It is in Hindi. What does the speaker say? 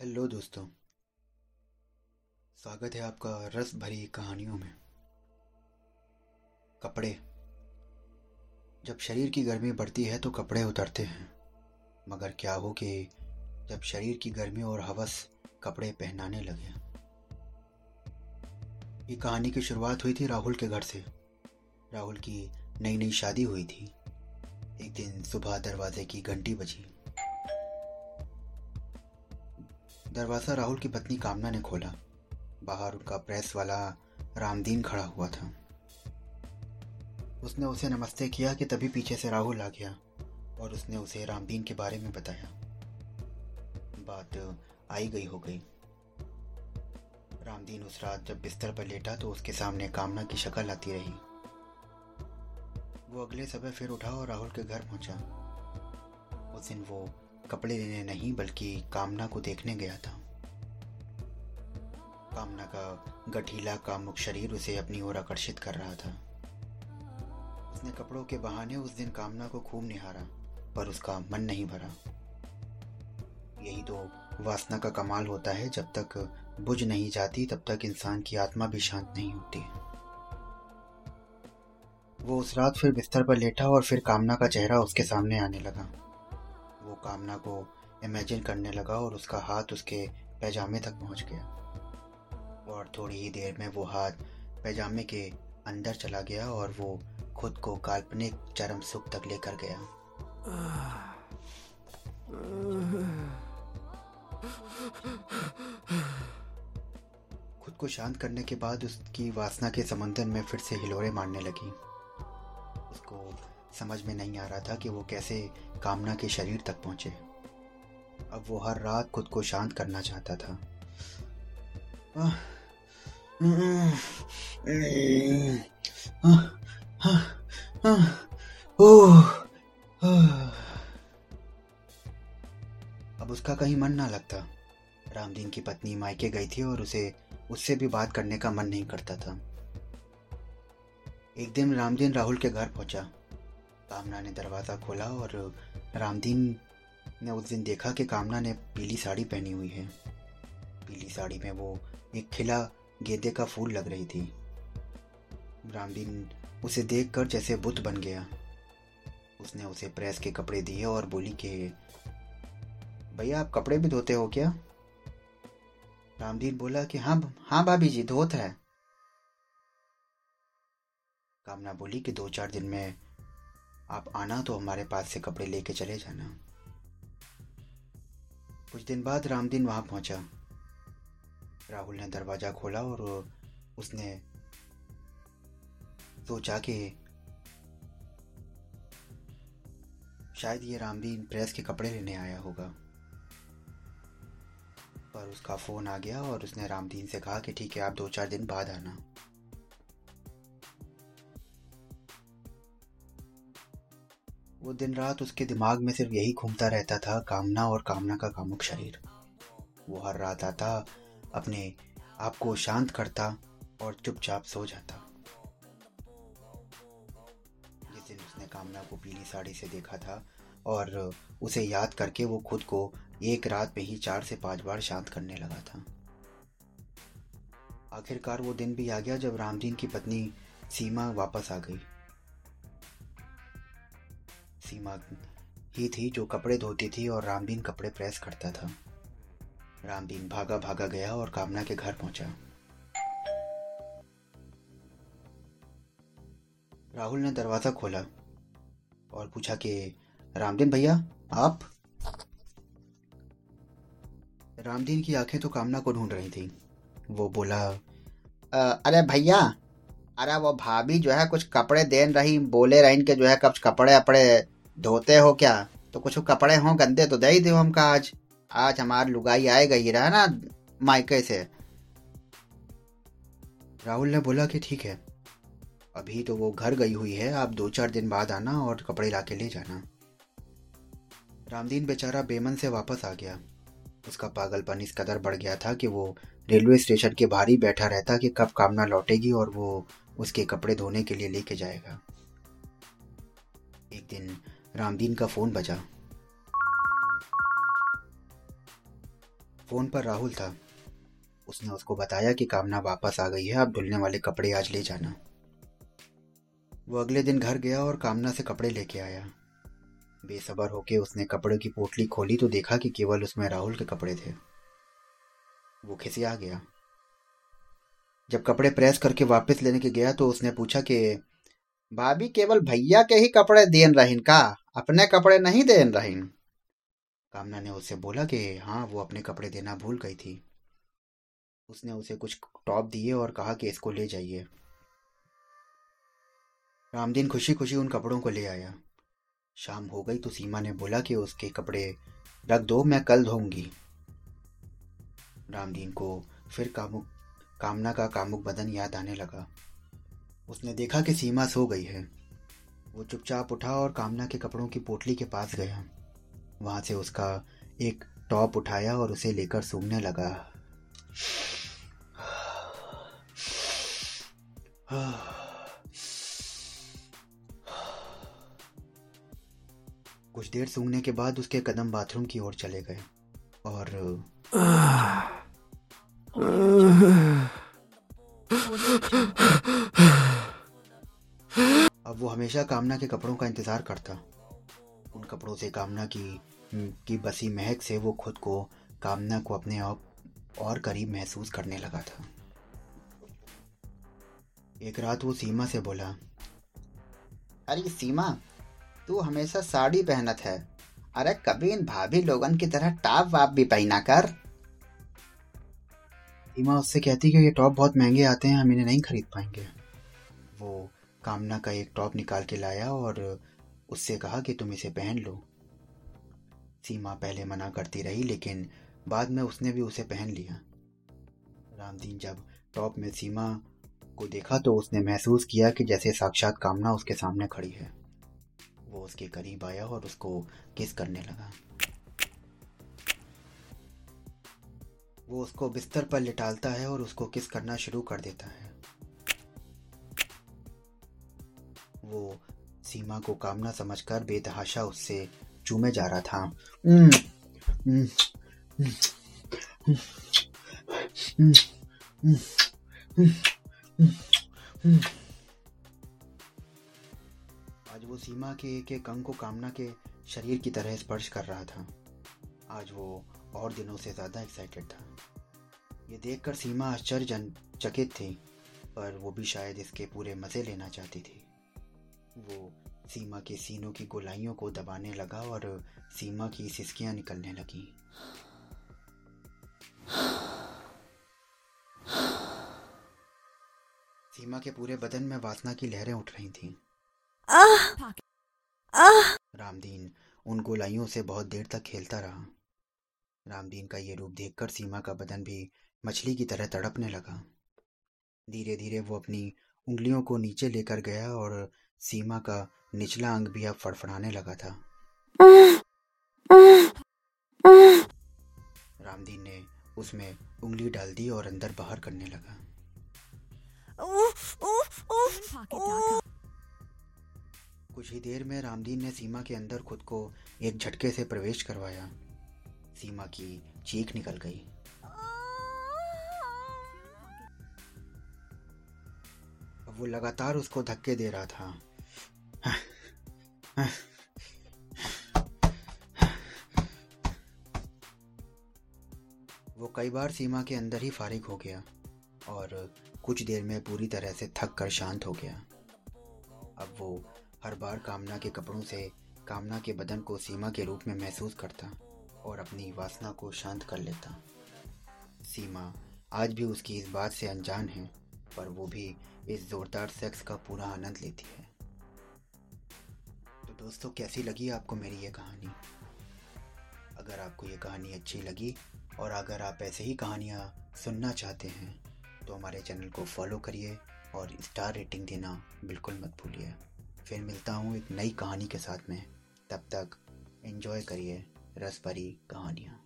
हेलो दोस्तों, स्वागत है आपका रस भरी कहानियों में। कपड़े। जब शरीर की गर्मी बढ़ती है तो कपड़े उतरते हैं, मगर क्या हो कि जब शरीर की गर्मी और हवस कपड़े पहनाने लगे। ये कहानी की शुरुआत हुई थी राहुल के घर से। राहुल की नई नई शादी हुई थी। एक दिन सुबह दरवाजे की घंटी बजी। दरवाज़ा राहुल की पत्नी कामना ने खोला। बाहर उनका प्रेस वाला रामदीन खड़ा हुआ था। उसने उसे नमस्ते किया कि तभी पीछे से राहुल आ गया और उसने उसे रामदीन के बारे में बताया। बात आई गई, हो गई। रामदीन उस रात जब बिस्तर पर लेटा तो उसके सामने कामना की शक्ल आती रही। वो अगले समय फिर उठा और राहुल के घर पहुँचा। उस दिन वो कपड़े लेने नहीं, बल्कि कामना को देखने गया था। कामना का गठीला कामुक शरीर उसे अपनी ओर आकर्षित कर रहा था। उसने कपड़ों के बहाने उस दिन कामना को खूब निहारा, पर उसका मन नहीं भरा। यही तो वासना का कमाल होता है, जब तक बुझ नहीं जाती, तब तक इंसान की आत्मा भी शांत नहीं होती। वो उस रात फिर बिस्तर पर लेटा और फिर कामना का चेहरा उसके सामने आने लगा। वो कामना को इमेजिन करने लगा और उसका हाथ उसके पैजामे तक पहुँच गया। और थोड़ी ही देर में वो हाथ पैजामे के अंदर चला गया और वो खुद को काल्पनिक चरम सुख तक लेकर गया। खुद को शांत करने के बाद उसकी वासना के समंदर में फिर से हिलोरे मारने लगी। उसको समझ में नहीं आ रहा था कि वो कैसे कामना के शरीर तक पहुँचे। अब वो हर रात खुद को शांत करना चाहता था। अब उसका कहीं मन ना लगता। रामदीन की पत्नी मायके गई थी और उसे, उससे भी बात करने का मन नहीं करता था। एक दिन रामदीन राहुल के घर पहुँचा। कामना ने दरवाज़ा खोला और रामदीन ने उस दिन देखा कि कामना ने पीली साड़ी पहनी हुई है। पीली साड़ी में वो एक खिला गेंदे का फूल लग रही थी। रामदीन उसे देखकर जैसे बुत बन गया। उसने उसे प्रेस के कपड़े दिए और बोली कि, भैया, आप कपड़े भी धोते हो क्या? रामदीन बोला कि हाँ हाँ भाभी जी, धोत है। कामना बोली कि, दो चार दिन में आप आना तो हमारे पास से कपड़े लेके चले जाना। कुछ दिन बाद रामदीन वहाँ पहुँचा। राहुल ने दरवाज़ा खोला और उसने सोचा कि शायद ये रामदीन प्रेस के कपड़े लेने आया होगा। पर उसका फ़ोन आ गया और उसने रामदीन से कहा कि ठीक है, आप दो चार दिन बाद आना। वो दिन रात उसके दिमाग में सिर्फ़ यही घूमता रहता था, कामना और कामना का कामुक शरीर। वो हर रात आता, अपने आप को शांत करता और चुपचाप सो जाता। जिस दिन उसने कामना को पीली साड़ी से देखा था और उसे याद करके वो खुद को एक रात में ही चार से पाँच बार शांत करने लगा था। आखिरकार वो दिन भी आ गया जब रामदीन की पत्नी सीमा वापस आ गई। सीमा ही थी जो कपड़े धोती थी और रामदीन कपड़े प्रेस करता था। रामदीन भागा भागा गया और कामना के घर पहुँचा। राहुल ने दरवाज़ा खोला और पूछा कि रामदीन भैया आप? रामदीन की आँखें तो कामना को ढूंढ रही थी। वो बोला आ, अरे भैया अरे वो भाभी जो है कुछ कपड़े देन रही बोले रही के जो है कुछ कपड़े अपड़े धोते हो क्या? तो कुछ कपड़े हो गंदे तो दे ही दो हमका आज। आज हमारी लुगाई आए गई रहा ना मायके से। राहुल ने बोला कि ठीक है। अभी तो वो घर गई हुई है, आप दो चार दिन बाद आना और कपड़े ला के ले जाना। रामदीन बेचारा बेमन से वापस आ गया। उसका पागलपन इस कदर बढ़ गया था कि वो रेलवे स्टेशन के बाहर ही बैठा रहता कि कब कामना लौटेगी और वो उसके कपड़े धोने के लिए लेके जाएगा। एक दिन रामदीन का फ़ोन बजा। फ़ोन पर राहुल था। उसने उसको बताया कि कामना वापस आ गई है, अब धुलने वाले कपड़े आज ले जाना। वो अगले दिन घर गया और कामना से कपड़े लेके आया। बेसबर होके उसने कपड़े की पोटली खोली तो देखा कि केवल उसमें राहुल के कपड़े थे। वो खिसे आ गया। जब कपड़े प्रेस करके वापस लेने के गया तो उसने पूछा कि, भाभी, केवल भैया के ही कपड़े देन रहीन का? अपने कपड़े नहीं देन रहीन कामना ने उससे बोला कि हाँ वो अपने कपड़े देना भूल गई थी। उसने उसे कुछ टॉप दिए और कहा कि इसको ले जाइए। रामदीन खुशी खुशी उन कपड़ों को ले आया। शाम हो गई तो सीमा ने बोला कि उसके कपड़े रख दो, मैं कल धोऊँगी। रामदीन को फिर कामुक, कामना का कामुक बदन याद आने लगा। उसने देखा कि सीमा सो गई है। वो चुपचाप उठा और कामना के कपड़ों की पोटली के पास गया। वहाँ से उसका एक टॉप उठाया और उसे लेकर सूंघने लगा। कुछ देर सूंघने के बाद उसके कदम बाथरूम की ओर चले गए और हमेशा कामना के कपड़ों का इंतज़ार करता। उन कपड़ों से कामना की की बसी महक से वो खुद को, कामना को अपने आप और करीब महसूस करने लगा था। एक रात वो सीमा से बोला, अरे सीमा, तू हमेशा साड़ी पहनत है। अरे कभी इन भाभी लोगन की तरह टॉप वाप भी पहना कर। सीमा उससे कहती कि ये टॉप बहुत महँगे आते हैं, हम इन्हें नहीं खरीद पाएँगे। वो कामना का एक टॉप निकाल के लाया और उससे कहा कि तुम इसे पहन लो। सीमा पहले मना करती रही, लेकिन बाद में उसने भी उसे पहन लिया। रामदीन जब टॉप में सीमा को देखा तो उसने महसूस किया कि जैसे साक्षात कामना उसके सामने खड़ी है। वो उसके करीब आया और उसको किस करने लगा। वो उसको बिस्तर पर लिटालता है और उसको किस करना शुरू कर देता है। वो सीमा को कामना समझकर बेतहाशा उससे चूमे जा रहा था। आज वो सीमा के एक एक अंग को कामना के शरीर की तरह स्पर्श कर रहा था। आज वो और दिनों से ज़्यादा एक्साइटेड था। ये देखकर सीमा आश्चर्य चकित थी, पर वो भी शायद इसके पूरे मज़े लेना चाहती थी। वो सीमा के सीनों की गोलाइयों को दबाने लगा और सीमा की सिसकियाँ निकलने लगी। सीमा के पूरे बदन में वासना की लहरें उठ रही थीं। रामदीन उन गोलाइयों से बहुत देर तक खेलता रहा। रामदीन का ये रूप देखकर सीमा का बदन भी मछली की तरह तड़पने लगा। धीरे धीरे वो अपनी उंगलियों को नीचे लेकर गया और सीमा का निचला अंग भी अब फड़फड़ाने लगा था। रामदीन ने उसमें उंगली डाल दी और अंदर बाहर करने लगा। कुछ ही देर में रामदीन ने सीमा के अंदर खुद को एक झटके से प्रवेश करवाया। सीमा की चीख निकल गई। वो लगातार उसको धक्के दे रहा था। वो कई बार सीमा के अंदर ही फारिग हो गया और कुछ देर में पूरी तरह से थक कर शांत हो गया। अब वो हर बार कामना के कपड़ों से, कामना के बदन को सीमा के रूप में महसूस करता और अपनी वासना को शांत कर लेता। सीमा आज भी उसकी इस बात से अनजान है, पर वो भी इस जोरदार सेक्स का पूरा आनंद लेती है। दोस्तों, कैसी लगी आपको मेरी ये कहानी? अगर आपको ये कहानी अच्छी लगी और अगर आप ऐसे ही कहानियाँ सुनना चाहते हैं तो हमारे चैनल को फॉलो करिए और स्टार रेटिंग देना बिल्कुल मत भूलिए। फिर मिलता हूँ एक नई कहानी के साथ में। तब तक एंजॉय करिए रस भरी कहानियाँ।